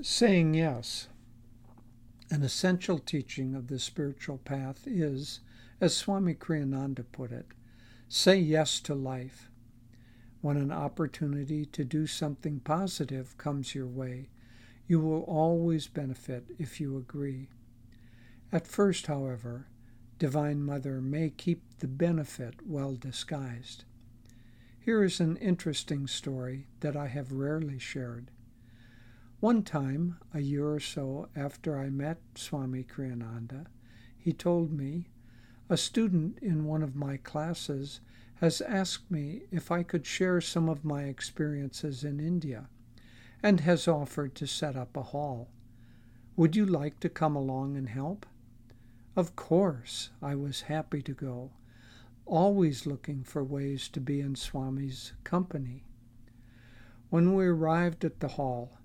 Saying yes. An essential teaching of the spiritual path is, as Swami Kriyananda put it, say yes to life. When an opportunity to do something positive comes your way, you will always benefit if you agree. At first, however, Divine Mother may keep the benefit well disguised. Here is an interesting story that I have rarely shared. One time, a year or so after I met Swami Kriyananda, he told me, a student in one of my classes has asked me if I could share some of my experiences in India and has offered to set up a hall. Would you like to come along and help? Of course, I was happy to go, always looking for ways to be in Swami's company. When we arrived at the hall,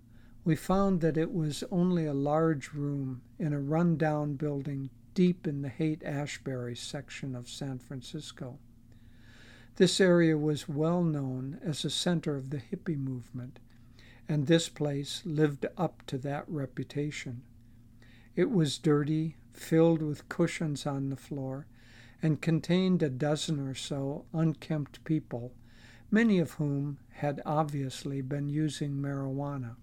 we found that it was only a large room in a run-down building deep in the Haight Ashbury section of San Francisco. This area was well known as a center of the hippie movement, and this place lived up to that reputation. It was dirty, filled with cushions on the floor, and contained a dozen or so unkempt people, many of whom had obviously been using marijuana.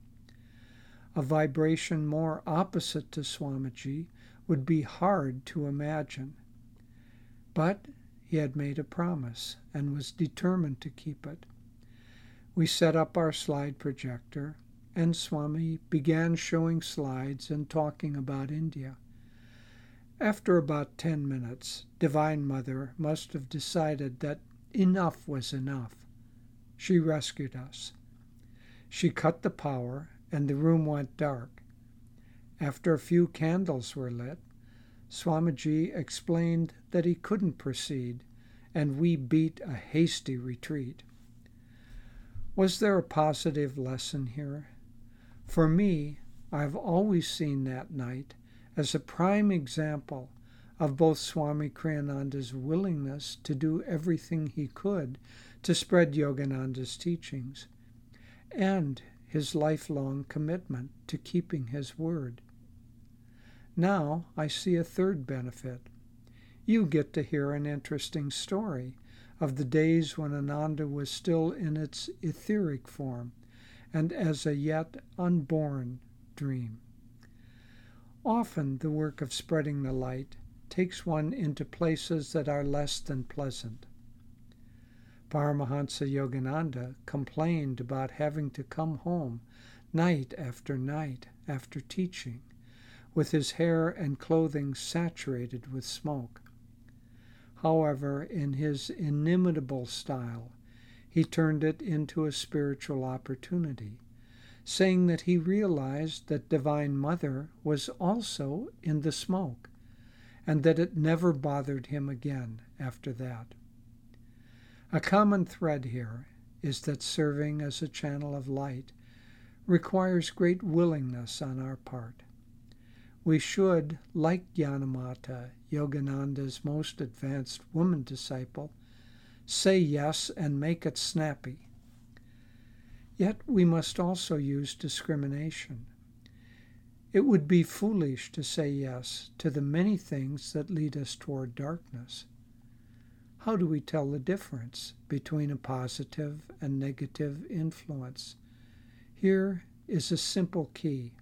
A vibration more opposite to Swamiji would be hard to imagine. But he had made a promise and was determined to keep it. We set up our slide projector, and Swami began showing slides and talking about India. After about ten minutes, Divine Mother must have decided that enough was enough. She rescued us. She cut the power and the room went dark. After a few candles were lit, Swamiji explained that he couldn't proceed, and we beat a hasty retreat. Was there a positive lesson here? For me, I have always seen that night as a prime example of both Swami Kriyananda's willingness to do everything he could to spread Yogananda's teachings, and his lifelong commitment to keeping his word. Now I see a third benefit. You get to hear an interesting story of the days when Ananda was still in its etheric form and as a yet unborn dream. Often the work of spreading the light takes one into places that are less than pleasant. Paramahansa Yogananda complained about having to come home night after night after teaching, with his hair and clothing saturated with smoke. However, in his inimitable style, he turned it into a spiritual opportunity, saying that he realized that Divine Mother was also in the smoke, and that it never bothered him again after that. A common thread here is that serving as a channel of light requires great willingness on our part. We should, like Gyanamata, Yogananda's most advanced woman disciple, say yes and make it snappy. Yet we must also use discrimination. It would be foolish to say yes to the many things that lead us toward darkness. How do we tell the difference between a positive and negative influence? Here is a simple key.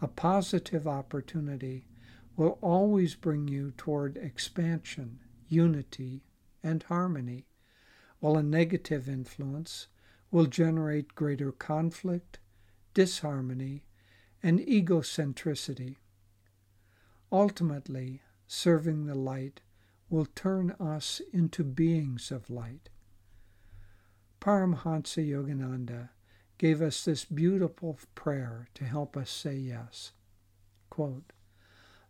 A positive opportunity will always bring you toward expansion, unity, and harmony, while a negative influence will generate greater conflict, disharmony, and egocentricity. Ultimately, serving the light will turn us into beings of light. Paramhansa Yogananda gave us this beautiful prayer to help us say yes. Quote,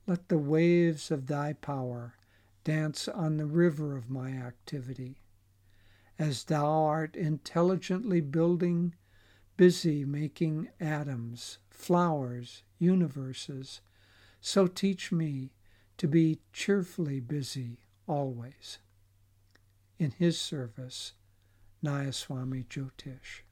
Let the waves of thy power dance on the river of my activity. As thou art intelligently building, busy making atoms, flowers, universes, so teach me to be cheerfully busy always. In his service, Nayaswami Jyotish.